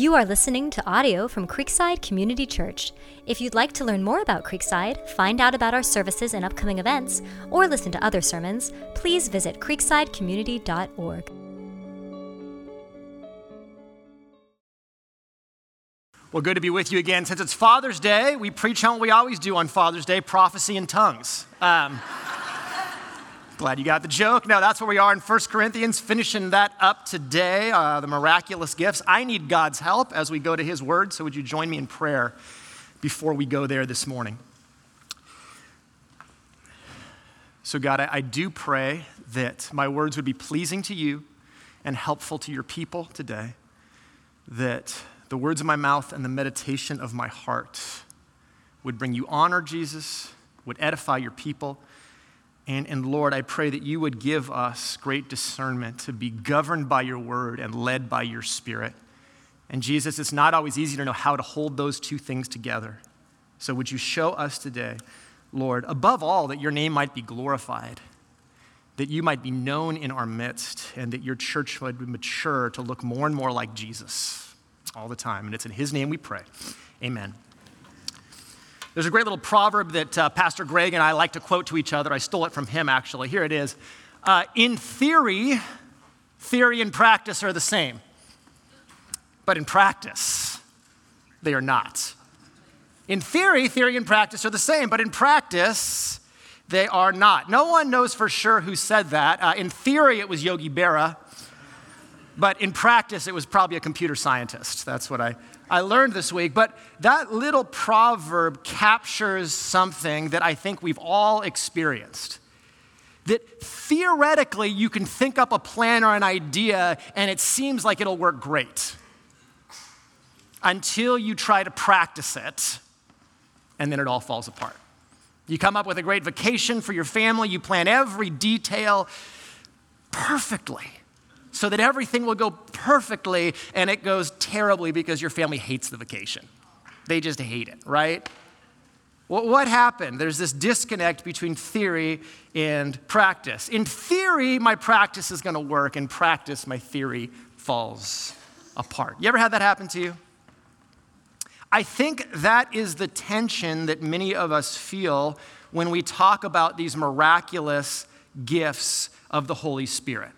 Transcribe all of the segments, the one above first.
You are listening to audio from Creekside Community Church. If you'd like to learn more about Creekside, find out about our services and upcoming events, or listen to other sermons, please visit creeksidecommunity.org. Well, good to be with you again. Since it's Father's Day, we preach on what we always do on Father's Day prophecy in tongues. Um, Glad you got the joke. Now, that's where we are in 1 Corinthians, finishing that up today, uh, the miraculous gifts. I need God's help as we go to His Word, so would you join me in prayer before we go there this morning? So, God, I, I do pray that my words would be pleasing to you and helpful to your people today, that the words of my mouth and the meditation of my heart would bring you honor, Jesus, would edify your people and, and Lord, I pray that you would give us great discernment to be governed by your word and led by your spirit. And Jesus, it's not always easy to know how to hold those two things together. So would you show us today, Lord, above all, that your name might be glorified, that you might be known in our midst, and that your church would mature to look more and more like Jesus all the time. And it's in his name we pray. Amen. There's a great little proverb that uh, Pastor Greg and I like to quote to each other. I stole it from him, actually. Here it is. Uh, in theory, theory and practice are the same, but in practice, they are not. In theory, theory and practice are the same, but in practice, they are not. No one knows for sure who said that. Uh, in theory, it was Yogi Berra, but in practice, it was probably a computer scientist. That's what I I learned this week, but that little proverb captures something that I think we've all experienced. That theoretically, you can think up a plan or an idea and it seems like it'll work great until you try to practice it, and then it all falls apart. You come up with a great vacation for your family, you plan every detail perfectly so that everything will go perfectly and it goes terribly because your family hates the vacation. They just hate it, right? What happened? There's this disconnect between theory and practice. In theory, my practice is going to work. In practice, my theory falls apart. You ever had that happen to you? I think that is the tension that many of us feel when we talk about these miraculous gifts of the Holy Spirit.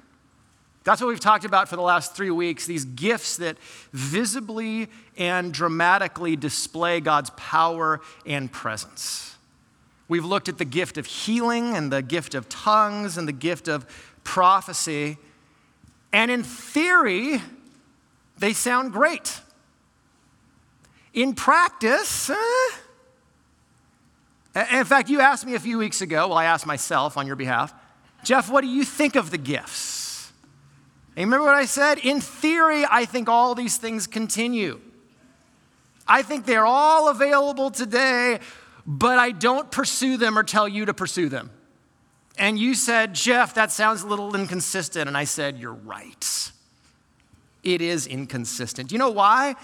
That's what we've talked about for the last three weeks these gifts that visibly and dramatically display God's power and presence. We've looked at the gift of healing and the gift of tongues and the gift of prophecy. And in theory, they sound great. In practice, in fact, you asked me a few weeks ago, well, I asked myself on your behalf, Jeff, what do you think of the gifts? And remember what I said? In theory, I think all these things continue. I think they're all available today, but I don't pursue them or tell you to pursue them. And you said, Jeff, that sounds a little inconsistent. And I said, You're right. It is inconsistent. Do you know why?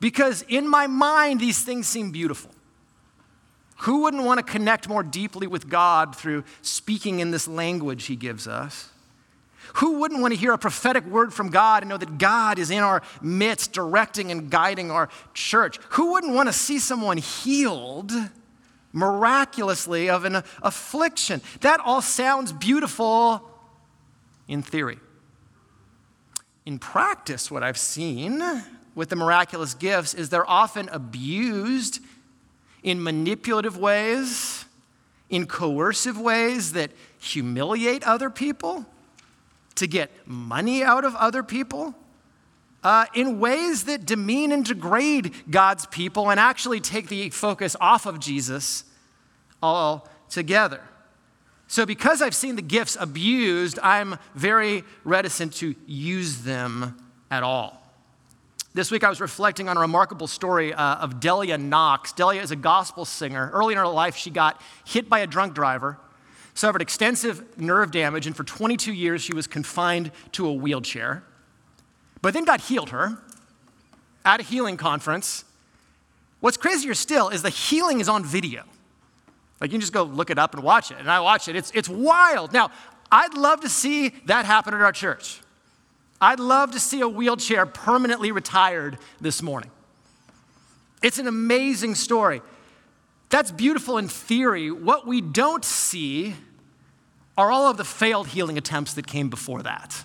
Because in my mind, these things seem beautiful. Who wouldn't want to connect more deeply with God through speaking in this language He gives us? Who wouldn't want to hear a prophetic word from God and know that God is in our midst, directing and guiding our church? Who wouldn't want to see someone healed miraculously of an affliction? That all sounds beautiful in theory. In practice, what I've seen with the miraculous gifts is they're often abused in manipulative ways, in coercive ways that humiliate other people to get money out of other people uh, in ways that demean and degrade God's people and actually take the focus off of Jesus altogether. So, because I've seen the gifts abused, I'm very reticent to use them at all. This week I was reflecting on a remarkable story uh, of Delia Knox. Delia is a gospel singer. Early in her life, she got hit by a drunk driver suffered extensive nerve damage, and for 22 years she was confined to a wheelchair. But then God healed her at a healing conference. What's crazier still is the healing is on video. Like you can just go look it up and watch it. And I watch it. It's, it's wild. Now, I'd love to see that happen at our church. I'd love to see a wheelchair permanently retired this morning. It's an amazing story. That's beautiful in theory. What we don't see are all of the failed healing attempts that came before that.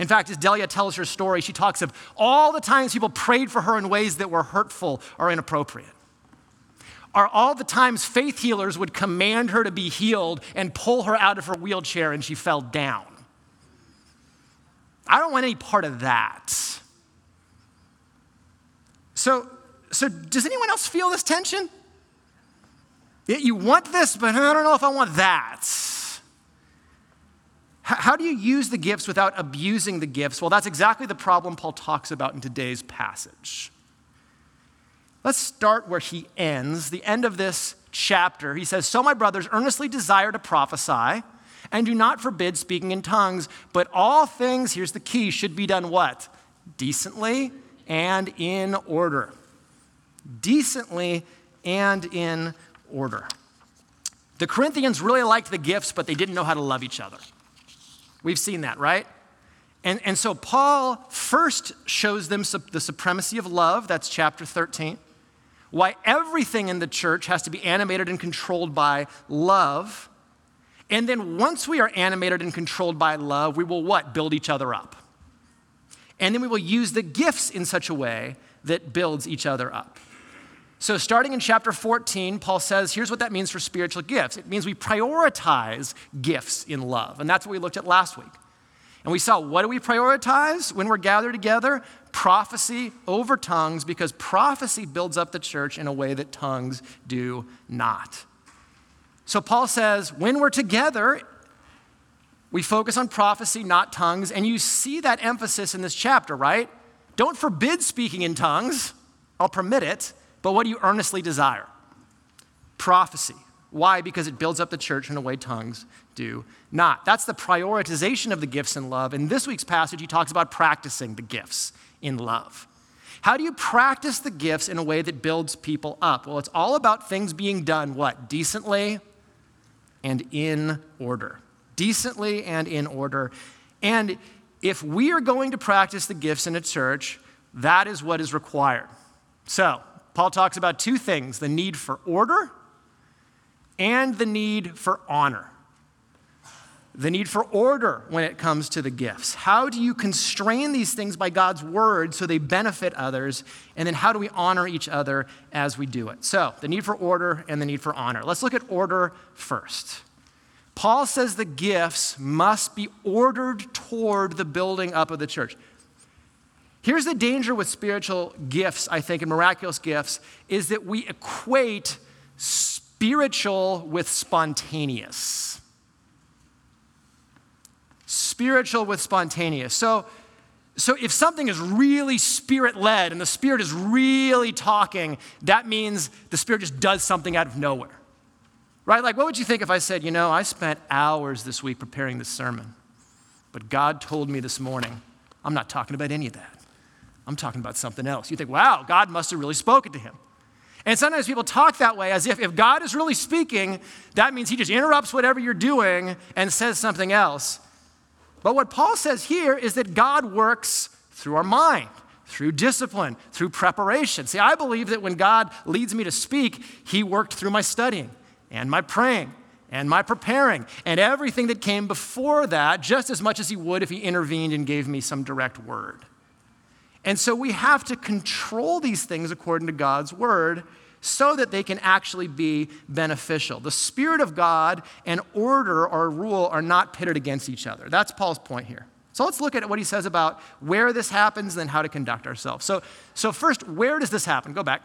In fact, as Delia tells her story, she talks of all the times people prayed for her in ways that were hurtful or inappropriate. Are all the times faith healers would command her to be healed and pull her out of her wheelchair and she fell down. I don't want any part of that. So, so does anyone else feel this tension? You want this, but I don't know if I want that. How do you use the gifts without abusing the gifts? Well, that's exactly the problem Paul talks about in today's passage. Let's start where he ends, the end of this chapter. He says, So, my brothers, earnestly desire to prophesy and do not forbid speaking in tongues, but all things, here's the key, should be done what? Decently and in order. Decently and in order. The Corinthians really liked the gifts, but they didn't know how to love each other. We've seen that, right? And, and so Paul first shows them the supremacy of love, that's chapter 13. Why everything in the church has to be animated and controlled by love. And then once we are animated and controlled by love, we will what? Build each other up. And then we will use the gifts in such a way that builds each other up. So, starting in chapter 14, Paul says, here's what that means for spiritual gifts it means we prioritize gifts in love. And that's what we looked at last week. And we saw what do we prioritize when we're gathered together? Prophecy over tongues, because prophecy builds up the church in a way that tongues do not. So, Paul says, when we're together, we focus on prophecy, not tongues. And you see that emphasis in this chapter, right? Don't forbid speaking in tongues, I'll permit it but what do you earnestly desire? Prophecy. Why? Because it builds up the church in a way tongues do not. That's the prioritization of the gifts in love. In this week's passage, he talks about practicing the gifts in love. How do you practice the gifts in a way that builds people up? Well, it's all about things being done what? Decently and in order. Decently and in order. And if we are going to practice the gifts in a church, that is what is required. So, Paul talks about two things the need for order and the need for honor. The need for order when it comes to the gifts. How do you constrain these things by God's word so they benefit others? And then how do we honor each other as we do it? So, the need for order and the need for honor. Let's look at order first. Paul says the gifts must be ordered toward the building up of the church. Here's the danger with spiritual gifts, I think, and miraculous gifts, is that we equate spiritual with spontaneous. Spiritual with spontaneous. So, so if something is really spirit led and the spirit is really talking, that means the spirit just does something out of nowhere. Right? Like, what would you think if I said, you know, I spent hours this week preparing this sermon, but God told me this morning, I'm not talking about any of that. I'm talking about something else. You think, wow, God must have really spoken to him. And sometimes people talk that way as if if God is really speaking, that means he just interrupts whatever you're doing and says something else. But what Paul says here is that God works through our mind, through discipline, through preparation. See, I believe that when God leads me to speak, he worked through my studying and my praying and my preparing and everything that came before that just as much as he would if he intervened and gave me some direct word. And so we have to control these things according to God's word so that they can actually be beneficial. The Spirit of God and order or rule are not pitted against each other. That's Paul's point here. So let's look at what he says about where this happens and how to conduct ourselves. So, so first, where does this happen? Go back.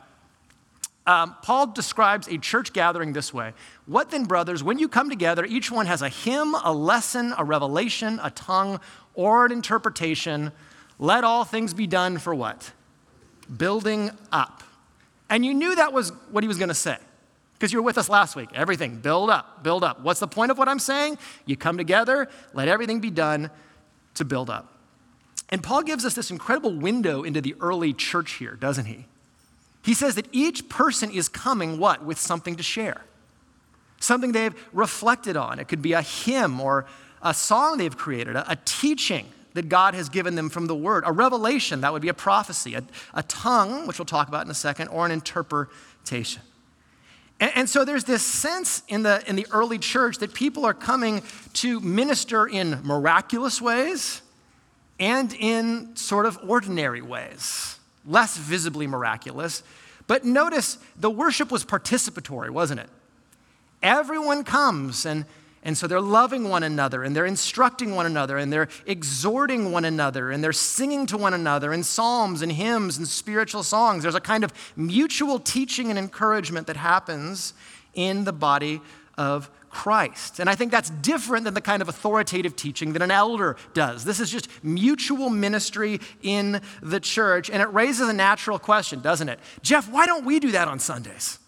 Um, Paul describes a church gathering this way What then, brothers, when you come together, each one has a hymn, a lesson, a revelation, a tongue, or an interpretation. Let all things be done for what? Building up. And you knew that was what he was going to say because you were with us last week. Everything, build up, build up. What's the point of what I'm saying? You come together, let everything be done to build up. And Paul gives us this incredible window into the early church here, doesn't he? He says that each person is coming what? With something to share. Something they've reflected on. It could be a hymn or a song they've created, a, a teaching that God has given them from the word. A revelation, that would be a prophecy, a, a tongue, which we'll talk about in a second, or an interpretation. And, and, so there's this sense in the, in the early church that people are coming to minister in miraculous ways and in sort of ordinary ways, less visibly miraculous. But notice the worship was participatory, wasn't it? Everyone comes and and so they're loving one another and they're instructing one another and they're exhorting one another and they're singing to one another in psalms and hymns and spiritual songs. There's a kind of mutual teaching and encouragement that happens in the body of Christ. And I think that's different than the kind of authoritative teaching that an elder does. This is just mutual ministry in the church. And it raises a natural question, doesn't it? Jeff, why don't we do that on Sundays?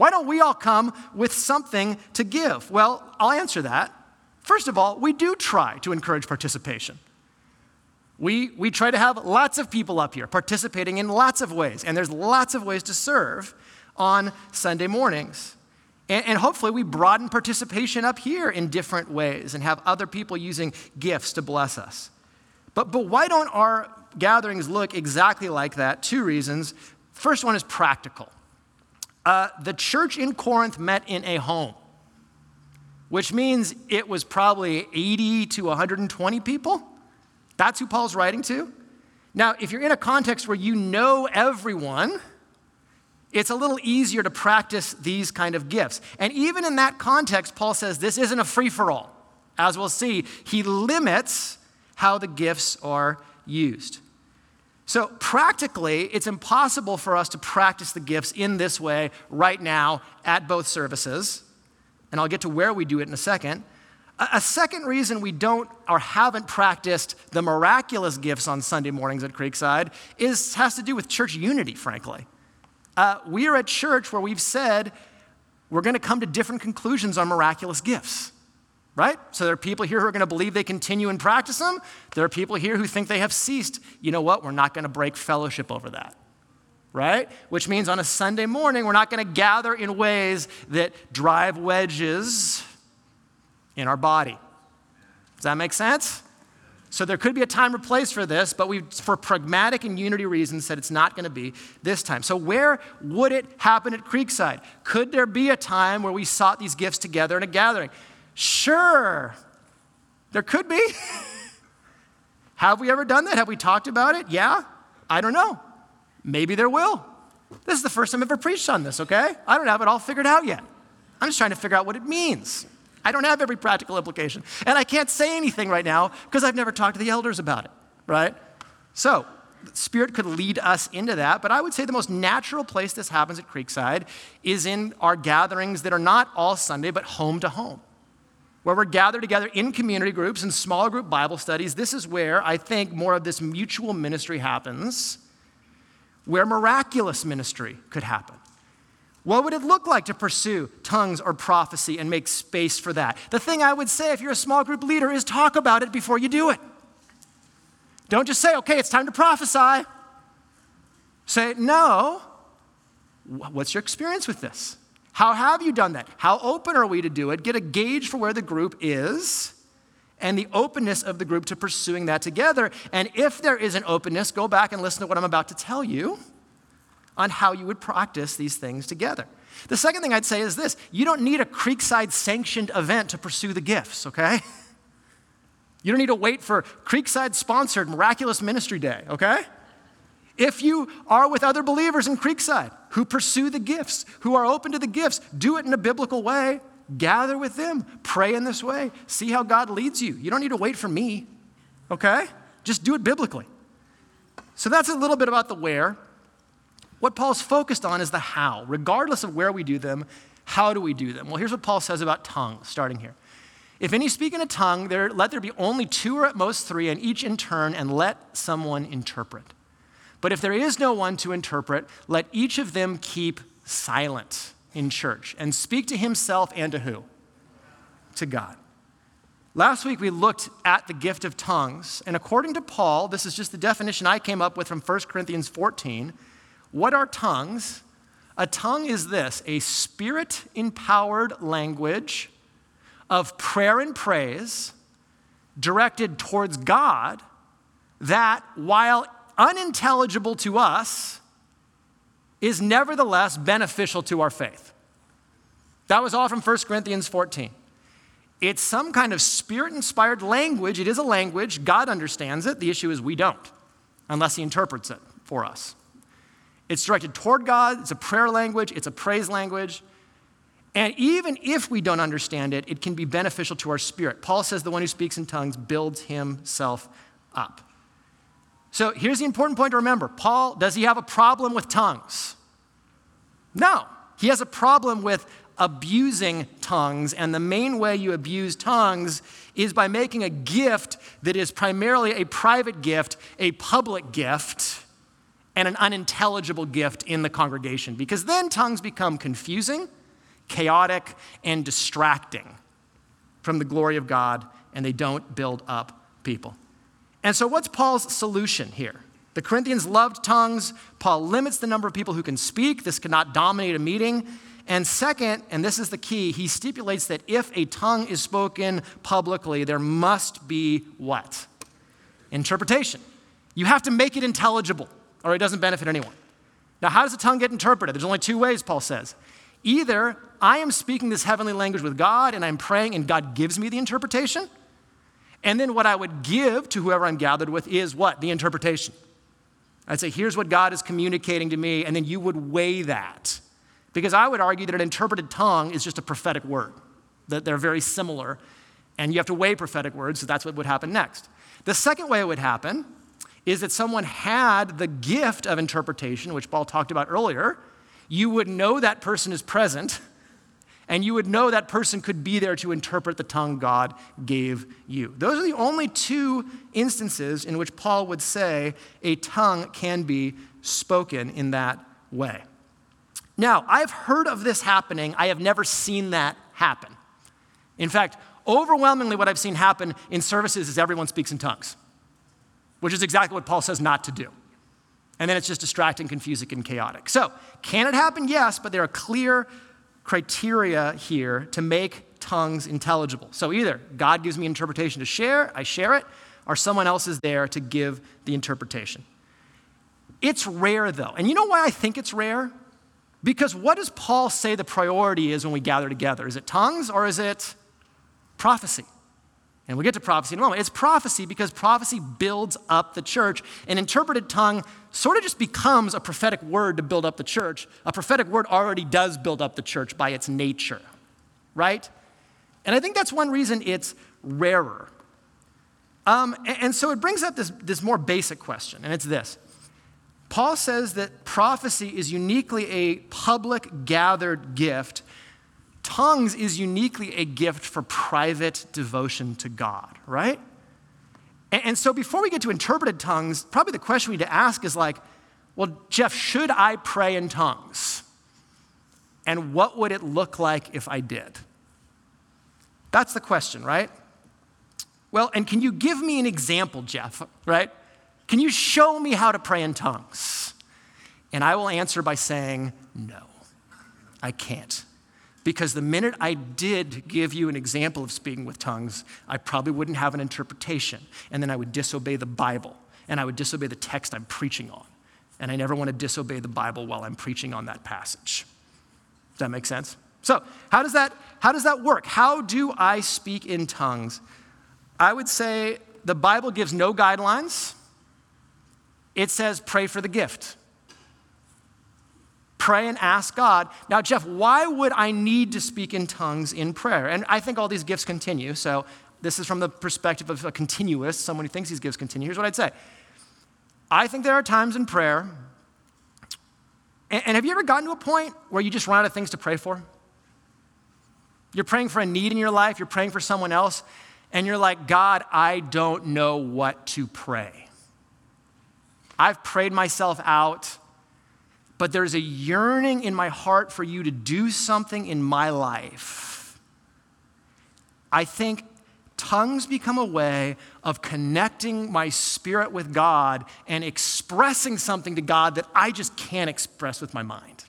Why don't we all come with something to give? Well, I'll answer that. First of all, we do try to encourage participation. We, we try to have lots of people up here participating in lots of ways, and there's lots of ways to serve on Sunday mornings. And, and, hopefully, we broaden participation up here in different ways and have other people using gifts to bless us. But, but why don't our gatherings look exactly like that? Two reasons. First one is practical. Uh, the church in Corinth met in a home, which means it was probably 80 to 120 people. That's who Paul's writing to. Now, if you're in a context where you know everyone, it's a little easier to practice these kind of gifts. And even in that context, Paul says this isn't a free for all. As we'll see, he limits how the gifts are used. So, practically, it's impossible for us to practice the gifts in this way right now at both services. And I'll get to where we do it in a second. A second reason we don't or haven't practiced the miraculous gifts on Sunday mornings at Creekside is, has to do with church unity, frankly. Uh, we are at church where we've said we're going to come to different conclusions on miraculous gifts right? So there are people here who are going to believe they continue and practice them. There are people here who think they have ceased. You know what? We're not going to break fellowship over that, right? Which means on a Sunday morning, we're not going to gather in ways that drive wedges in our body. Does that make sense? So there could be a time or place for this, but we, for pragmatic and unity reasons, said it's not going to be this time. So where would it happen at Creekside? Could there be a time where we sought these gifts together in a gathering? Sure, there could be. Have we ever done that? Have we talked about it? Yeah. I don't know. Maybe there will. This is the first time I've ever preached on this, okay? I don't have it all figured out yet. I'm just trying to figure out what it means. I don't have every practical implication. And I can't say anything right now because I've never talked to the elders about it, right? So, Spirit could lead us into that, but I would say the most natural place this happens at Creekside is in our gatherings that are not all Sunday, but home to home where we're gathered together in community groups and small group Bible studies, this is where I think more of this mutual ministry happens, where miraculous ministry could happen. What would it look like to pursue tongues or prophecy and make space for that? The thing I would say if you're a small group leader is talk about it before you do it. Don't just say, okay, it's time to prophesy. Say, no. What's your experience with this? How have you done that? How open are we to do it? Get a gauge for where the group is and the openness of the group to pursuing that together. And if there is an openness, go back and listen to what I'm about to tell you on how you would practice these things together. The second thing I'd say is this you don't need a Creekside sanctioned event to pursue the gifts, okay? You don't need to wait for Creekside sponsored miraculous ministry day, okay? If you are with other believers in Creekside who pursue the gifts, who are open to the gifts, do it in a biblical way. Gather with them, pray in this way, see how God leads you. You don't need to wait for me, okay? Just do it biblically. So that's a little bit about the where. What Paul's focused on is the how. Regardless of where we do them, how do we do them? Well, here's what Paul says about tongues, starting here. If any speak in a tongue, there, let there be only two or at most three, and each in turn, and let someone interpret. But if there is no one to interpret, let each of them keep silent in church and speak to himself and to who? To God. Last week we looked at the gift of tongues, and according to Paul, this is just the definition I came up with from 1 Corinthians 14. What are tongues? A tongue is this a spirit empowered language of prayer and praise directed towards God that, while unintelligible to us, is nevertheless beneficial to our faith. That was all from 1 Corinthians 14. It's some kind of spirit inspired language. It is a language. God understands it. The issue is we don't, unless He interprets it for us. It's directed toward God. It's a prayer language. It's a praise language. And even if we don't understand it, it can be beneficial to our spirit. Paul says the one who speaks in tongues builds himself up. So here's the important point to remember Paul, does he have a problem with tongues? No. He has a problem with abusing tongues, and the main way you abuse tongues is by making a gift that is primarily a private gift, a public gift, and an unintelligible gift in the congregation, because then tongues become confusing chaotic, and distracting from the glory of God, and they don't build up people. And so, what's Paul's solution here? The Corinthians loved tongues. Paul limits the number of people who can speak. This cannot dominate a meeting. And second, and this is the key, he stipulates that if a tongue is spoken publicly, there must be what? Interpretation. You have to make it intelligible, or it doesn't benefit anyone. Now, how does a tongue get interpreted? There's only two ways, Paul says. Either I am speaking this heavenly language with God and I'm praying and God gives me the interpretation. And then what I would give to whoever I'm gathered with is what? The interpretation. I'd say, here's what God is communicating to me, and then you would weigh that. Because I would argue that an interpreted tongue is just a prophetic word, that they're very similar, and you have to weigh prophetic words, so that's what would happen next. The second way it would happen is that someone had the gift of interpretation, which Paul talked about earlier, you would know that person is present, and you would know that person could be there to interpret the tongue God gave you. Those are the only two instances in which Paul would say a tongue can be spoken in that way. Now, I've heard of this happening, I have never seen that happen. In fact, overwhelmingly, what I've seen happen in services is everyone speaks in tongues, which is exactly what Paul says not to do and then it's just distracting, confusing, and chaotic. So, can it happen? Yes, but there are clear criteria here to make tongues intelligible. So, either God gives me interpretation to share, I share it, or someone else is there to give the interpretation. It's rare, though. And you know why I think it's rare? Because what does Paul say the priority is when we gather together? Is it tongues or is it prophecy? And we'll get to prophecy in a moment. It's prophecy because prophecy builds up the church. An interpreted tongue sort of just becomes a prophetic word to build up the church. A prophetic word already does build up the church by its nature, right? And I think that's one reason it's rarer. Um, and, and so it brings up this, this more basic question, and it's this Paul says that prophecy is uniquely a public gathered gift tongues is uniquely a gift for private devotion to God, right? And, and, so before we get to interpreted tongues, probably the question we need to ask is like, well, Jeff, should I pray in tongues? And what would it look like if I did? That's the question, right? Well, and can you give me an example, Jeff, right? Can you show me how to pray in tongues? And I will answer by saying, no, I can't. Because the minute I did give you an example of speaking with tongues, I probably wouldn't have an interpretation. And then I would disobey the Bible. And I would disobey the text I'm preaching on. And I never want to disobey the Bible while I'm preaching on that passage. Does that make sense? So, how does that, how does that work? How do I speak in tongues? I would say the Bible gives no guidelines. It says pray for the gift. Pray and ask God. Now, Jeff, why would I need to speak in tongues in prayer? And I think all these gifts continue. So, this is from the perspective of a continuous, someone who thinks these gifts continue. Here's what I'd say I think there are times in prayer, and have you ever gotten to a point where you just run out of things to pray for? You're praying for a need in your life, you're praying for someone else, and you're like, God, I don't know what to pray. I've prayed myself out but there's a yearning in my heart for you to do something in my life. I think tongues become a way of connecting my spirit with God and expressing something to God that I just can't express with my mind.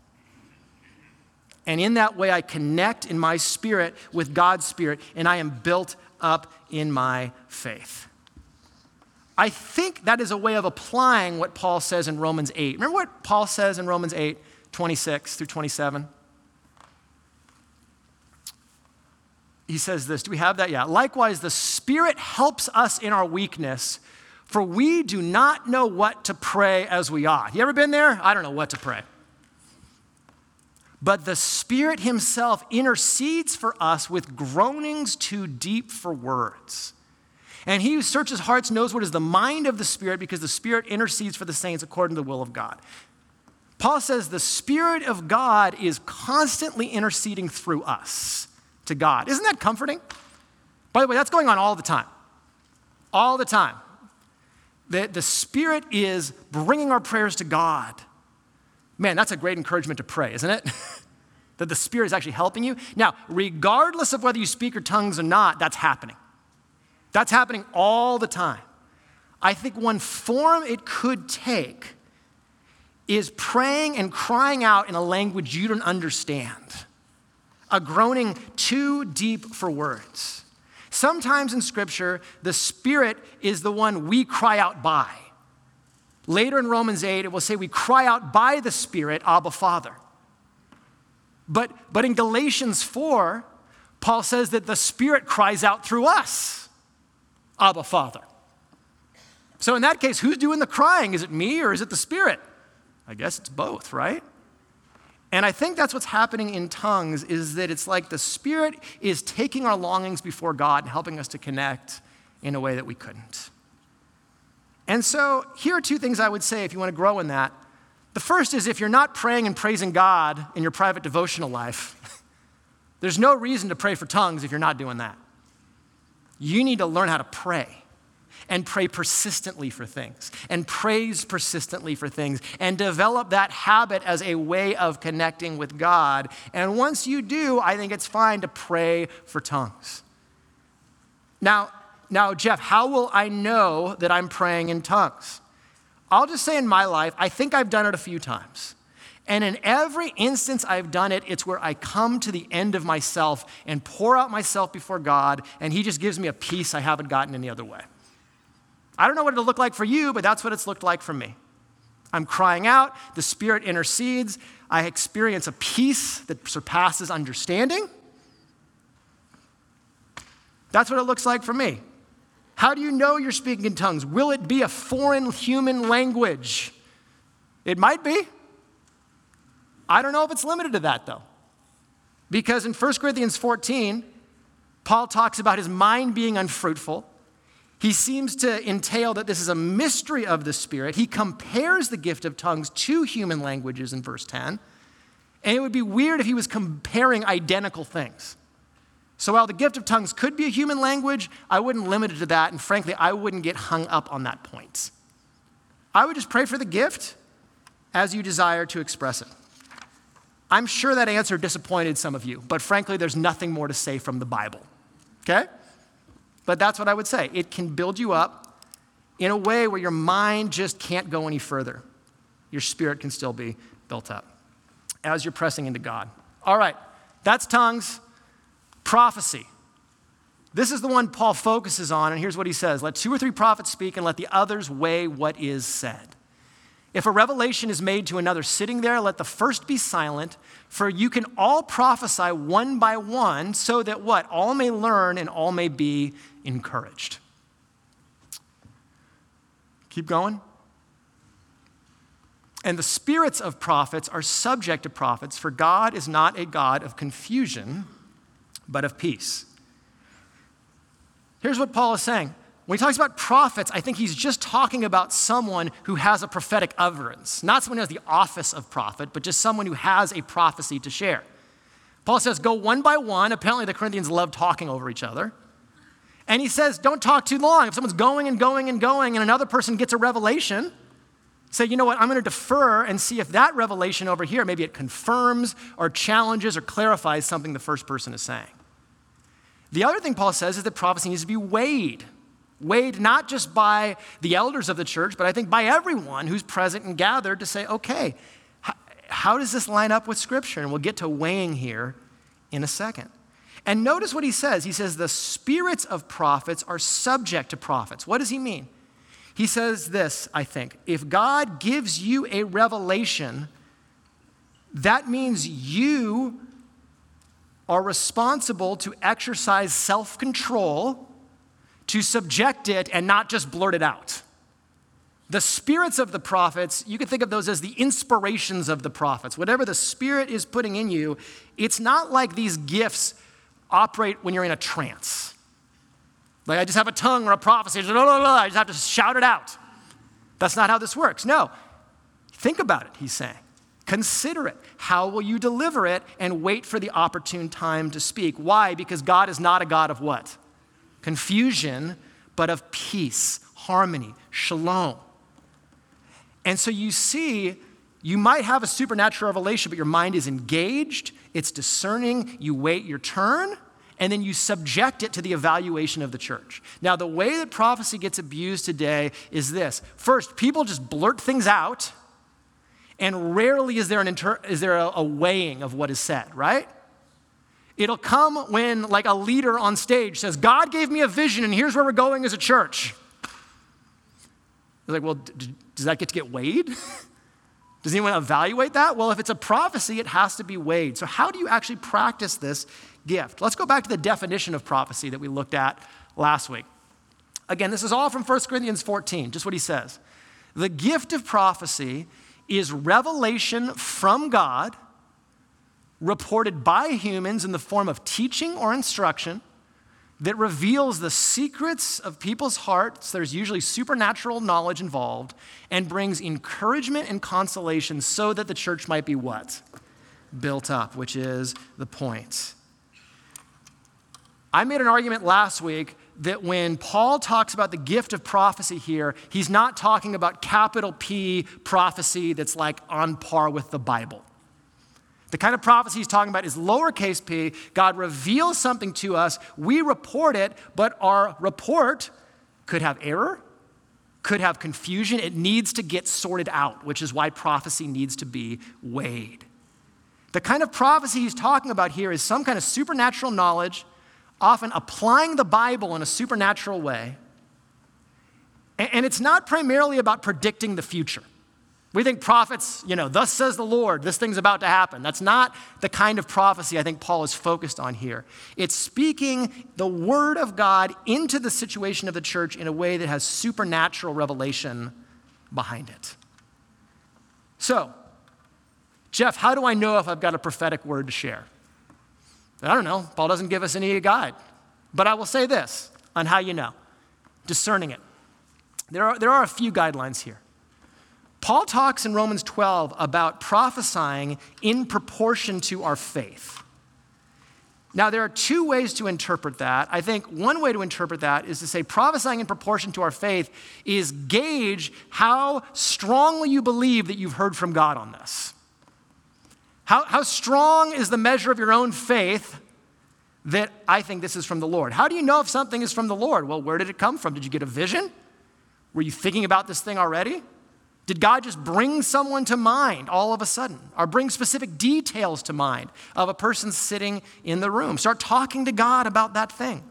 And in that way, I connect in my spirit with God's spirit, and I am built up in my faith. I think that is a way of applying what Paul says in Romans 8. Remember what Paul says in Romans 8, 26 through 27? He says this. Do we have that? Yeah. Likewise, the Spirit helps us in our weakness, for we do not know what to pray as we ought. You ever been there? I don't know what to pray. But the Spirit Himself intercedes for us with groanings too deep for words. And he who searches hearts knows what is the mind of the Spirit because the Spirit intercedes for the saints according to the will of God. Paul says the Spirit of God is constantly interceding through us to God. Isn't that comforting? By the way, that's going on all the time. All the time. The, the Spirit is bringing our prayers to God. Man, that's a great encouragement to pray, isn't it? that the Spirit is actually helping you. Now, regardless of whether you speak your tongues or not, that's happening. That's happening all the time. I think one form it could take is praying and crying out in a language you don't understand, a groaning too deep for words. Sometimes in Scripture, the Spirit is the one we cry out by. Later in Romans 8, it will say we cry out by the Spirit, Abba Father. But, but in Galatians 4, Paul says that the Spirit cries out through us. Abba, Father. So, in that case, who's doing the crying? Is it me or is it the Spirit? I guess it's both, right? And I think that's what's happening in tongues is that it's like the Spirit is taking our longings before God and helping us to connect in a way that we couldn't. And so, here are two things I would say if you want to grow in that. The first is if you're not praying and praising God in your private devotional life, there's no reason to pray for tongues if you're not doing that. You need to learn how to pray and pray persistently for things and praise persistently for things and develop that habit as a way of connecting with God. And once you do, I think it's fine to pray for tongues. Now, now Jeff, how will I know that I'm praying in tongues? I'll just say in my life, I think I've done it a few times. And in every instance I've done it, it's where I come to the end of myself and pour out myself before God, and He just gives me a peace I haven't gotten any other way. I don't know what it'll look like for you, but that's what it's looked like for me. I'm crying out, the Spirit intercedes, I experience a peace that surpasses understanding. That's what it looks like for me. How do you know you're speaking in tongues? Will it be a foreign human language? It might be. I don't know if it's limited to that, though. Because in 1 Corinthians 14, Paul talks about his mind being unfruitful. He seems to entail that this is a mystery of the Spirit. He compares the gift of tongues to human languages in verse 10. And it would be weird if he was comparing identical things. So while the gift of tongues could be a human language, I wouldn't limit it to that. And frankly, I wouldn't get hung up on that point. I would just pray for the gift as you desire to express it. I'm sure that answer disappointed some of you, but frankly, there's nothing more to say from the Bible. Okay? But that's what I would say. It can build you up in a way where your mind just can't go any further. Your spirit can still be built up as you're pressing into God. All right, that's tongues. Prophecy. This is the one Paul focuses on, and here's what he says Let two or three prophets speak, and let the others weigh what is said. If a revelation is made to another sitting there, let the first be silent, for you can all prophesy one by one, so that what? All may learn and all may be encouraged. Keep going. And the spirits of prophets are subject to prophets, for God is not a God of confusion, but of peace. Here's what Paul is saying when he talks about prophets, I think he's just talking about someone who has a prophetic utterance, not someone who has the office of prophet, but just someone who has a prophecy to share. Paul says, go one by one. Apparently, the Corinthians love talking over each other. And he says, don't talk too long. If someone's going and going and going and another person gets a revelation, say, you know what, I'm going to defer and see if that revelation over here, maybe it confirms or challenges or clarifies something the first person is saying. The other thing Paul says is that prophecy needs to be weighed weighed not just by the elders of the church, but I think by everyone who's present and gathered to say, okay, how, how does this line up with Scripture? And we'll get to weighing here in a second. And notice what he says. He says, The spirits of prophets are subject to prophets. What does he mean? He says this, I think. If God gives you a revelation, that means you are responsible to exercise self control, to subject it, and not just blurt it out. The spirits of the prophets, you can think of those as the inspirations of the prophets. Whatever the Spirit is putting in you, it's not like these gifts operate when you're in a trance. Like I just have a tongue or a prophecy, I just have to shout it out. That's not how this works. No. Think about it, he's saying. Consider it. How will you deliver it? And wait for the opportune time to speak. Why? Because God is not a God of what? Confusion, but of peace, harmony, shalom. And so you see, you might have a supernatural revelation, but your mind is engaged, it's discerning, you wait your turn, and then you subject it to the evaluation of the church. Now, the way that prophecy gets abused today is this first, people just blurt things out, and rarely is there, an inter- is there a, a weighing of what is said, right? It'll come when, like, a leader on stage says, God gave me a vision, and here's where we're going as a church. You're like, well, d- does that get to get weighed? Does anyone evaluate that? Well, if it's a prophecy, it has to be weighed. So, how do you actually practice this gift? Let's go back to the definition of prophecy that we looked at last week. Again, this is all from 1 Corinthians 14, just what he says. The gift of prophecy is revelation from God, reported by humans in the form of teaching or instruction that reveals the secrets of people's hearts. There's usually supernatural knowledge involved and brings encouragement and consolation so that the church might be what? Built up, which is the point. I made an argument last week that when Paul talks about the gift of prophecy here, he's not talking about capital P prophecy that's like on par with the Bible. The kind of prophecy he's talking about is lowercase p. God reveals something to us, we report it, but our report could have error, could have confusion. It needs to get sorted out, which is why prophecy needs to be weighed. The kind of prophecy he's talking about here is some kind of supernatural knowledge, often applying the Bible in a supernatural way. And it's not primarily about predicting the future. We think prophets, you know, thus says the Lord, this thing's about to happen. That's not the kind of prophecy I think Paul is focused on here. It's speaking the word of God into the situation of the church in a way that has supernatural revelation behind it. So, Jeff, how do I know if I've got a prophetic word to share? I don't know. Paul doesn't give us any guide. But I will say this on how you know discerning it. There are, there are a few guidelines here. Paul talks in Romans 12 about prophesying in proportion to our faith. Now, there are two ways to interpret that. I think one way to interpret that is to say prophesying in proportion to our faith is gauge how strongly you believe that you've heard from God on this. How, how strong is the measure of your own faith that I think this is from the Lord? How do you know if something is from the Lord? Well, where did it come from? Did you get a vision? Were you thinking about this thing already? Did God just bring someone to mind all of a sudden, or bring specific details to mind of a person sitting in the room? Start talking to God about that thing.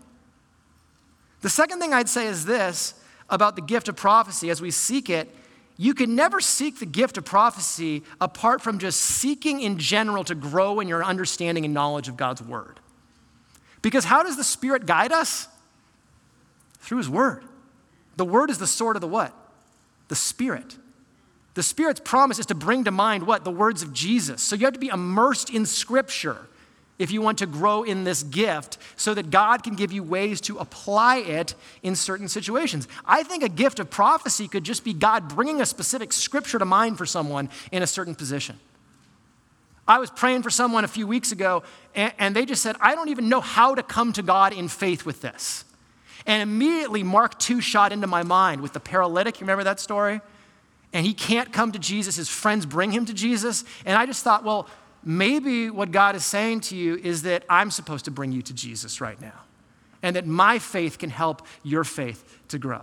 The second thing I'd say is this about the gift of prophecy as we seek it. You can never seek the gift of prophecy apart from just seeking in general to grow in your understanding and knowledge of God's word. Because how does the Spirit guide us? Through His Word. The Word is the sword of the what? The Spirit. The Spirit's promise is to bring to mind what? The words of Jesus. So you have to be immersed in Scripture if you want to grow in this gift so that God can give you ways to apply it in certain situations. I think a gift of prophecy could just be God bringing a specific Scripture to mind for someone in a certain position. I was praying for someone a few weeks ago, and, they just said, I don't even know how to come to God in faith with this. And immediately, Mark 2 shot into my mind with the paralytic. You remember that story? And he can't come to Jesus. His friends bring him to Jesus. And I just thought, well, maybe what God is saying to you is that I'm supposed to bring you to Jesus right now, and that my faith can help your faith to grow.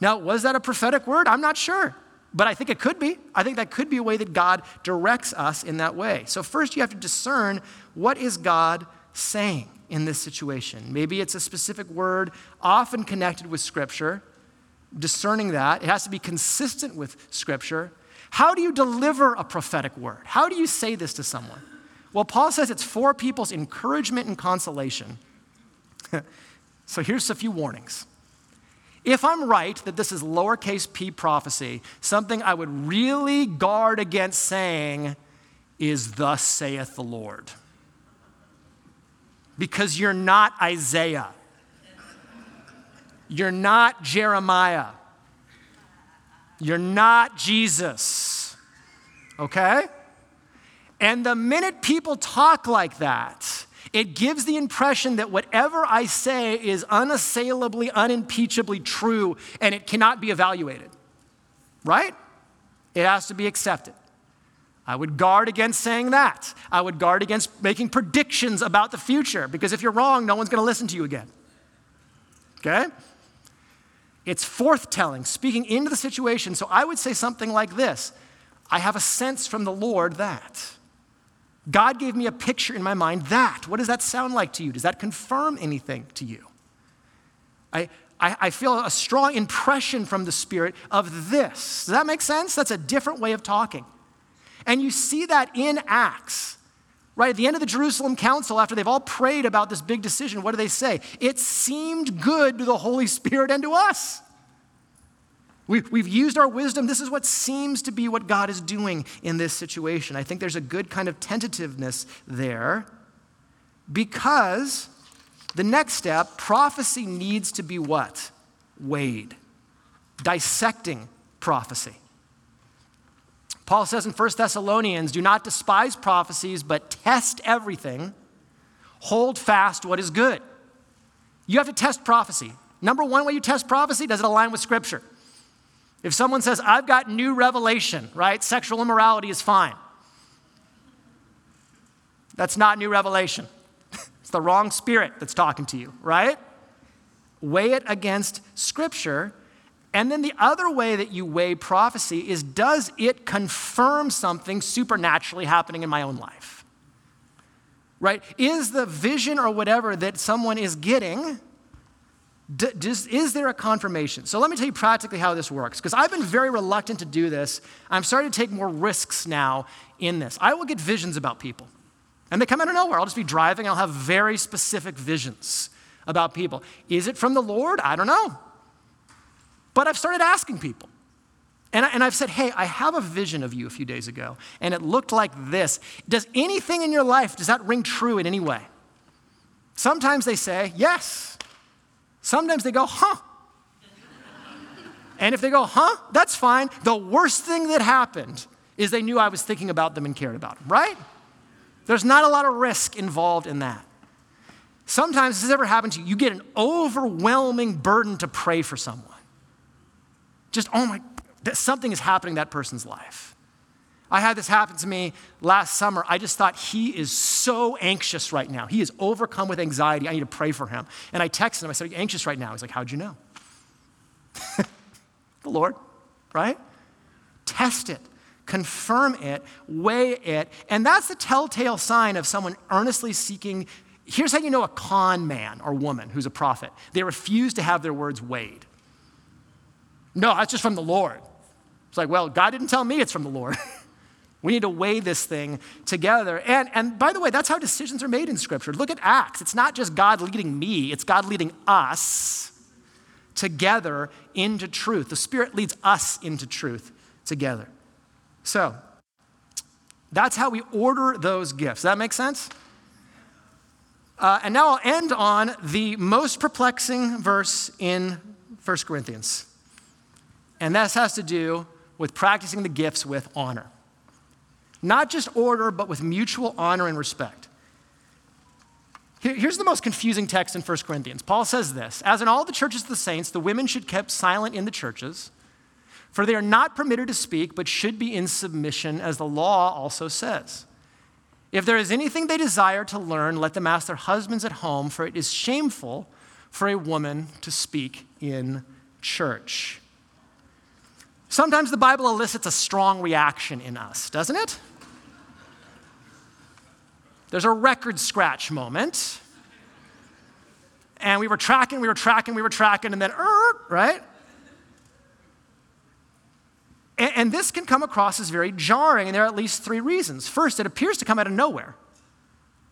Now, was that a prophetic word? I'm not sure, but I think it could be. I think that could be a way that God directs us in that way. So, first, you have to discern what is God saying in this situation? Maybe it's a specific word often connected with Scripture, discerning that. It has to be consistent with Scripture. How do you deliver a prophetic word? How do you say this to someone? Well, Paul says it's for people's encouragement and consolation. so here's a few warnings. If I'm right that this is lowercase p prophecy, something I would really guard against saying is, Thus saith the Lord. Because you're not Isaiah, you're not Jeremiah, you're not Jesus. Okay? And the minute people talk like that, it gives the impression that whatever I say is unassailably, unimpeachably true and it cannot be evaluated. Right? It has to be accepted. I would guard against saying that. I would guard against making predictions about the future because if you're wrong, no one's going to listen to you again. Okay? It's forthtelling, speaking into the situation. So I would say something like this I have a sense from the Lord that. God gave me a picture in my mind that. What does that sound like to you? Does that confirm anything to you? I, I, I, feel a strong impression from the Spirit of this. Does that make sense? That's a different way of talking. And you see that in Acts. Right at the end of the Jerusalem Council, after they've all prayed about this big decision, what do they say? It seemed good to the Holy Spirit and to us. We, we've used our wisdom. This is what seems to be what God is doing in this situation. I think there's a good kind of tentativeness there because the next step, prophecy needs to be what? Weighed, dissecting prophecy. Paul says in 1 Thessalonians, do not despise prophecies, but test everything. Hold fast what is good. You have to test prophecy. Number one way you test prophecy, does it align with Scripture? If someone says, I've got new revelation, right? Sexual immorality is fine. That's not new revelation. it's the wrong spirit that's talking to you, right? Weigh it against Scripture. And then the other way that you weigh prophecy is does it confirm something supernaturally happening in my own life? Right? Is the vision or whatever that someone is getting does, is there a confirmation? So let me tell you practically how this works, because I've been very reluctant to do this. I'm starting to take more risks now in this. I will get visions about people, and they come out of nowhere. I'll just be driving, I'll have very specific visions about people. Is it from the Lord? I don't know. But I've started asking people. And, I, have said, hey, I have a vision of you a few days ago, and it looked like this. Does anything in your life, does that ring true in any way? Sometimes they say, yes. Sometimes they go, huh. And if they go, huh, that's fine. The worst thing that happened is they knew I was thinking about them and cared about them, right? There's not a lot of risk involved in that. Sometimes, this has ever happened to you, you get an overwhelming burden to pray for someone. Just, oh my, something is happening in that person's life. I had this happen to me last summer. I just thought he is so anxious right now. He is overcome with anxiety. I need to pray for him. And I texted him. I said, Are you anxious right now? He's like, How'd you know? the Lord, right? Test it, confirm it, weigh it. And that's the telltale sign of someone earnestly seeking. Here's how you know a con man or woman who's a prophet they refuse to have their words weighed. No, that's just from the Lord. It's like, well, God didn't tell me it's from the Lord. We need to weigh this thing together. And, and by the way, that's how decisions are made in Scripture. Look at Acts. It's not just God leading me, it's God leading us together into truth. The Spirit leads us into truth together. So, that's how we order those gifts. That make sense? Uh, and now I'll end on the most perplexing verse in 1 Corinthians. And this has to do with practicing the gifts with honor. Not just order, but with mutual honor and respect. Here's the most confusing text in 1 Corinthians. Paul says this As in all the churches of the saints, the women should keep silent in the churches, for they are not permitted to speak, but should be in submission, as the law also says. If there is anything they desire to learn, let them ask their husbands at home, for it is shameful for a woman to speak in church. Sometimes the Bible elicits a strong reaction in us, doesn't it? There's a record scratch moment. and we were tracking, we were tracking, we were tracking, and then, er, right? And, and this can come across as very jarring, and there are at least three reasons. First, it appears to come out of nowhere.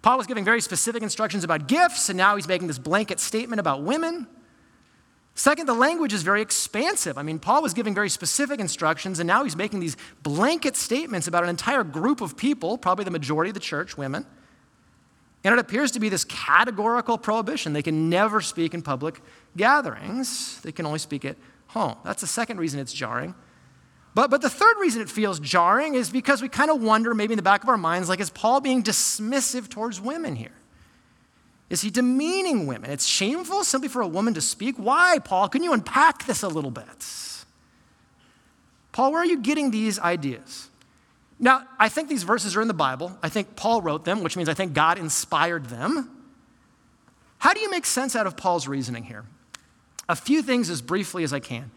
Paul was giving very specific instructions about gifts, and now he's making this blanket statement about women. Second, the language is very expansive. I mean, Paul was giving very specific instructions, and now he's making these blanket statements about an entire group of people, probably the majority of the church, women. And it appears to be this categorical prohibition. They can never speak in public gatherings, they can only speak at home. That's the second reason it's jarring. But, but the third reason it feels jarring is because we kind of wonder, maybe in the back of our minds, like, is Paul being dismissive towards women here? Is he demeaning women? It's shameful simply for a woman to speak. Why, Paul? Can you unpack this a little bit? Paul, where are you getting these ideas? Now, I think these verses are in the Bible. I think Paul wrote them, which means I think God inspired them. How do you make sense out of Paul's reasoning here? A few things as briefly as I can.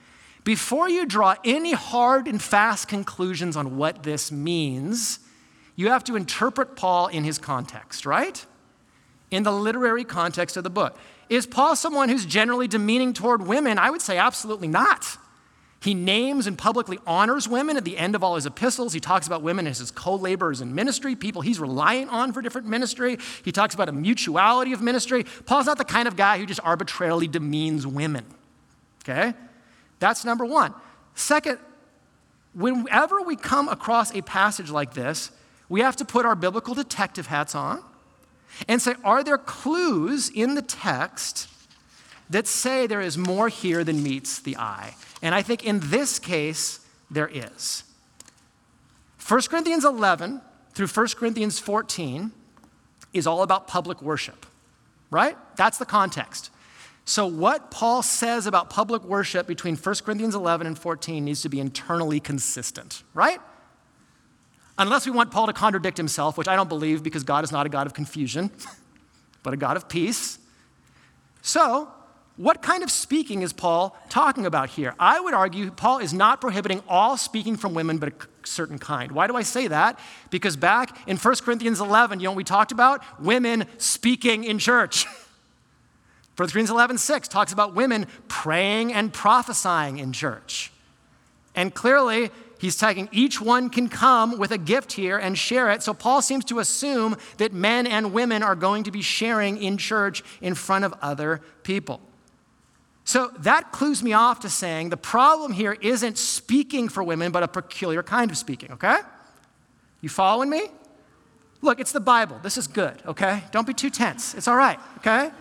Before you draw any hard and fast conclusions on what this means, you have to interpret Paul in his context, right? In the literary context of the book. Is Paul someone who's generally demeaning toward women? I would say absolutely not. He names and publicly honors women at the end of all his epistles. He talks about women as his co laborers in ministry, people he's reliant on for different ministry. He talks about a mutuality of ministry. Paul's not the kind of guy who just arbitrarily demeans women. Okay? That's number one. Second, whenever we come across a passage like this, we have to put our biblical detective hats on and say, are there clues in the text that say there is more here than meets the eye? And I think in this case, there is. 1 Corinthians 11 through 1 Corinthians 14 is all about public worship, right? That's the context. So, what Paul says about public worship between 1 Corinthians 11 and 14 needs to be internally consistent, right? Unless we want Paul to contradict himself, which I don't believe because God is not a God of confusion, but a God of peace. So, what kind of speaking is Paul talking about here? I would argue Paul is not prohibiting all speaking from women, but a certain kind. Why do I say that? Because back in 1 Corinthians 11, you know we talked about? Women speaking in church. 1 Corinthians 11, 6 talks about women praying and prophesying in church. And clearly, he's taking each one can come with a gift here and share it. So Paul seems to assume that men and women are going to be sharing in church in front of other people. So that clues me off to saying the problem here isn't speaking for women, but a peculiar kind of speaking, okay? You following me? Look, it's the Bible. This is good, okay? Don't be too tense. It's all right, okay?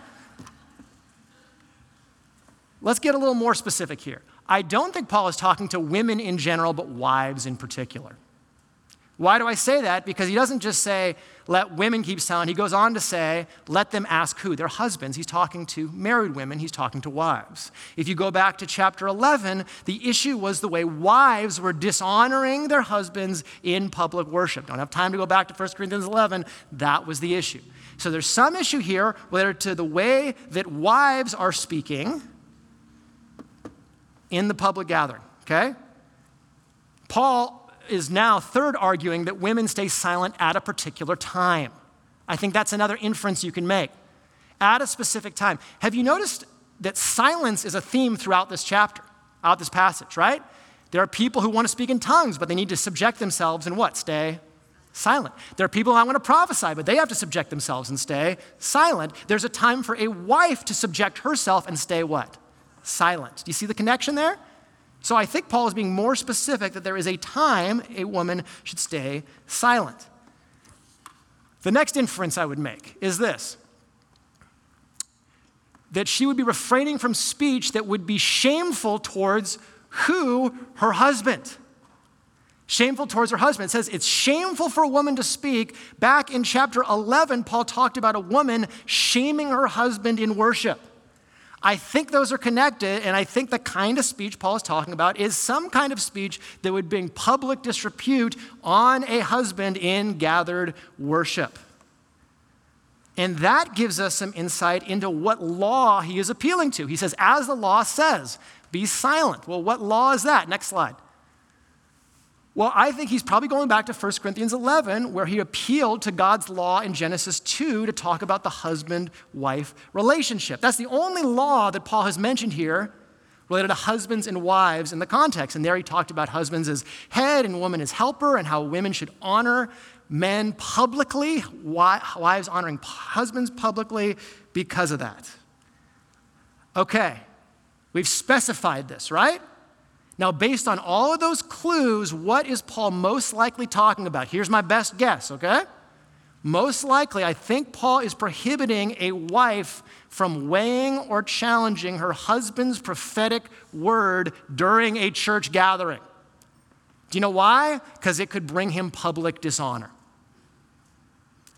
Let's get a little more specific here. I don't think Paul is talking to women in general, but wives in particular. Why do I say that? Because he doesn't just say, let women keep silent. He goes on to say, let them ask who? Their husbands. He's talking to married women, he's talking to wives. If you go back to chapter 11, the issue was the way wives were dishonoring their husbands in public worship. Don't have time to go back to 1 Corinthians 11. That was the issue. So there's some issue here, whether to the way that wives are speaking in the public gathering, okay? Paul is now third arguing that women stay silent at a particular time. I think that's another inference you can make. At a specific time. Have you noticed that silence is a theme throughout this chapter, out this passage, right? There are people who want to speak in tongues, but they need to subject themselves and what? Stay silent. There are people who want to prophesy, but they have to subject themselves and stay silent. There's a time for a wife to subject herself and stay what? Silent. Do you see the connection there? So I think Paul is being more specific that there is a time a woman should stay silent. The next inference I would make is this that she would be refraining from speech that would be shameful towards who? Her husband. Shameful towards her husband. It says it's shameful for a woman to speak. Back in chapter 11, Paul talked about a woman shaming her husband in worship. I think those are connected, and I think the kind of speech Paul is talking about is some kind of speech that would bring public disrepute on a husband in gathered worship. And that gives us some insight into what law he is appealing to. He says, as the law says, be silent. Well, what law is that? Next slide. Well, I think he's probably going back to 1 Corinthians 11, where he appealed to God's law in Genesis 2 to talk about the husband wife relationship. That's the only law that Paul has mentioned here related to husbands and wives in the context. And there he talked about husbands as head and woman as helper, and how women should honor men publicly, wives honoring husbands publicly because of that. Okay, we've specified this, right? Now, based on all of those clues, what is Paul most likely talking about? Here's my best guess, okay? Most likely, I think Paul is prohibiting a wife from weighing or challenging her husband's prophetic word during a church gathering. Do you know why? Because it could bring him public dishonor.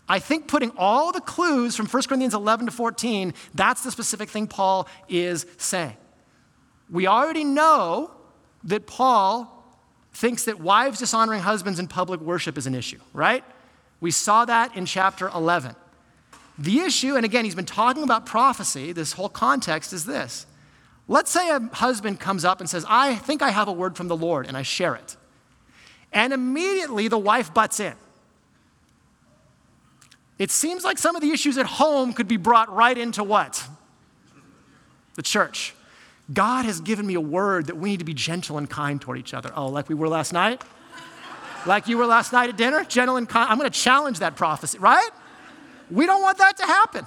I think putting all the clues from 1 Corinthians 11 to 14, that's the specific thing Paul is saying. We already know that Paul thinks that wives dishonoring husbands in public worship is an issue, right? We saw that in chapter 11. The issue, and again, he's been talking about prophecy, this whole context is this. Let's say a husband comes up and says, I think I have a word from the Lord, and I share it. And immediately the wife butts in. It seems like some of the issues at home could be brought right into what? The church. God has given me a word that we need to be gentle and kind toward each other. Oh, like we were last night? like you were last night at dinner? Gentle and kind. I'm going to challenge that prophecy, right? We don't want that to happen.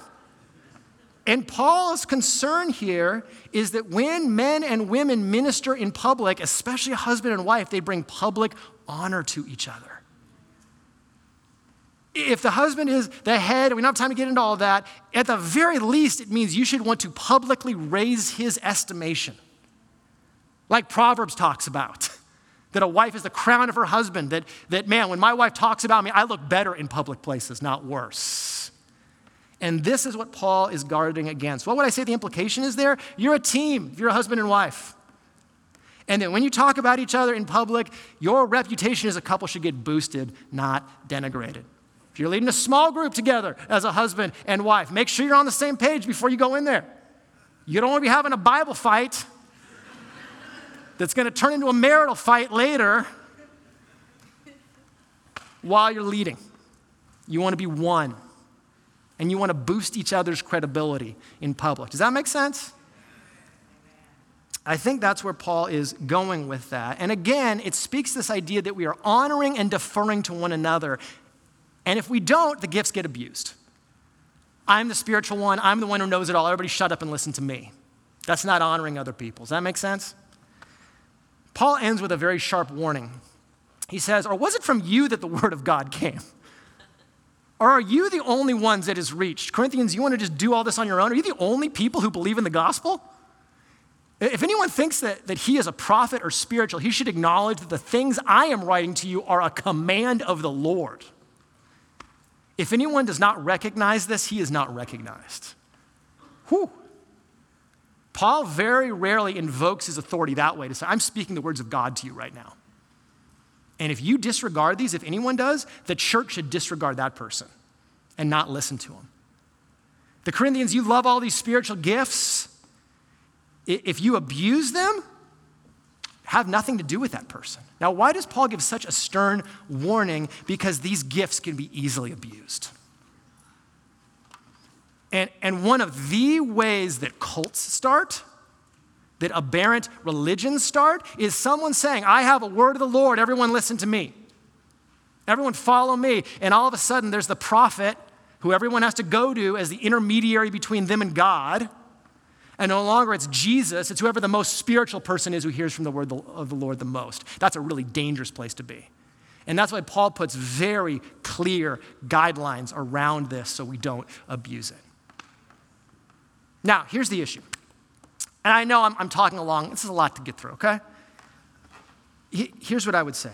And Paul's concern here is that when men and women minister in public, especially husband and wife, they bring public honor to each other. If the husband is the head, we don't have time to get into all that, at the very least, it means you should want to publicly raise his estimation. Like Proverbs talks about, that a wife is the crown of her husband, that, that man, when my wife talks about me, I look better in public places, not worse. And this is what Paul is guarding against. What would I say the implication is there? You're a team, you're a husband and wife. And that when you talk about each other in public, your reputation as a couple should get boosted, not denigrated. You're leading a small group together as a husband and wife, make sure you're on the same page before you go in there. You don't want to be having a Bible fight that's going to turn into a marital fight later while you're leading. You want to be one. And you want to boost each other's credibility in public. Does that make sense? I think that's where Paul is going with that. And again, it speaks this idea that we are honoring and deferring to one another and if we don't, the gifts get abused. I'm the spiritual one, I'm the one who knows it all. Everybody shut up and listen to me. That's not honoring other people. Does that make sense? Paul ends with a very sharp warning. He says, Or was it from you that the word of God came? Or are you the only ones that is reached? Corinthians, you want to just do all this on your own? Are you the only people who believe in the gospel? If anyone thinks that, that he is a prophet or spiritual, he should acknowledge that the things I am writing to you are a command of the Lord. If anyone does not recognize this, he is not recognized. Whew. Paul very rarely invokes his authority that way to say, I'm speaking the words of God to you right now. And if you disregard these, if anyone does, the church should disregard that person and not listen to him. The Corinthians, you love all these spiritual gifts. If you abuse them, have nothing to do with that person. Now, why does Paul give such a stern warning? Because these gifts can be easily abused. And, and one of the ways that cults start, that aberrant religions start, is someone saying, I have a word of the Lord, everyone listen to me. Everyone follow me. And all of a sudden, there's the prophet who everyone has to go to as the intermediary between them and God. And no longer it's Jesus, it's whoever the most spiritual person is who hears from the word of the Lord the most. That's a really dangerous place to be. And that's why Paul puts very clear guidelines around this so we don't abuse it. Now, here's the issue. And I know I'm, I'm talking along, this is a lot to get through, okay? Here's what I would say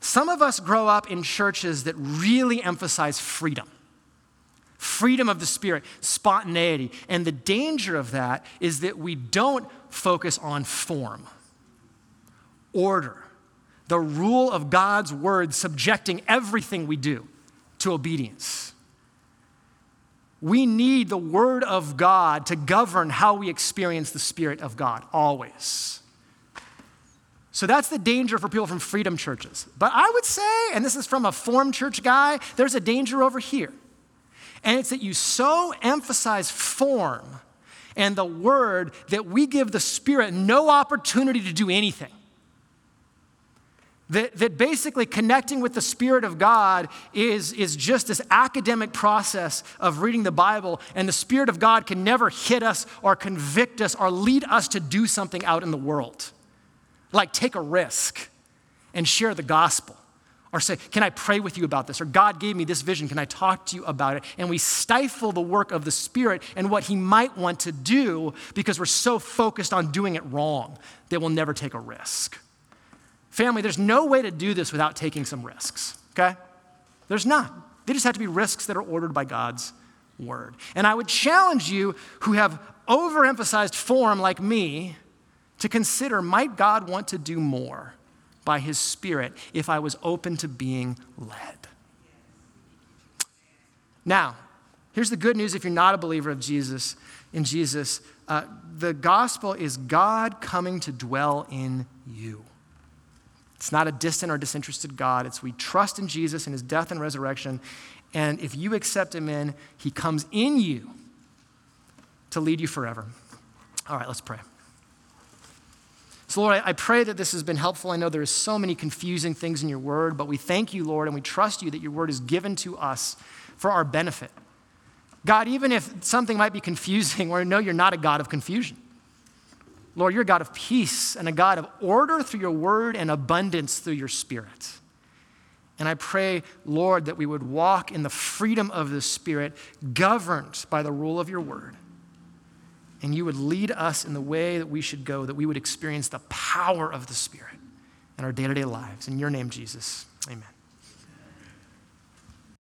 some of us grow up in churches that really emphasize freedom freedom of the spirit, spontaneity. And the danger of that is that we don't focus on form, order, the rule of God's word subjecting everything we do to obedience. We need the word of God to govern how we experience the spirit of God always. So that's the danger for people from freedom churches. But I would say, and this is from a form church guy, there's a danger over here. And it's that you so emphasize form and the word that we give the Spirit no opportunity to do anything. That, that basically connecting with the Spirit of God is, is just this academic process of reading the Bible, and the Spirit of God can never hit us or convict us or lead us to do something out in the world like take a risk and share the gospel. Or say, Can I pray with you about this? Or God gave me this vision. Can I talk to you about it? And we stifle the work of the Spirit and what He might want to do because we're so focused on doing it wrong that we'll never take a risk. Family, there's no way to do this without taking some risks, okay? There's not. They just have to be risks that are ordered by God's word. And I would challenge you who have overemphasized form like me to consider might God want to do more by his Spirit if I was open to being led? Now, here's the good news if you're not a believer of Jesus, in Jesus, uh, the gospel is God coming to dwell in you. It's not a distant or disinterested God. It's we trust in Jesus and his death and resurrection. And if you accept him in, he comes in you to lead you forever. All right, let's pray. So, Lord, I pray that this has been helpful. I know there are so many confusing things in your word, but we thank you, Lord, and we trust you that your word is given to us for our benefit. God, even if something might be confusing, we know you're not a God of confusion. Lord, you're a God of peace and a God of order through your word and abundance through your spirit. And I pray, Lord, that we would walk in the freedom of the Spirit, governed by the rule of your word and you would lead us in the way that we should go, that we would experience the power of the Spirit in our day to day lives. In your name, Jesus, amen.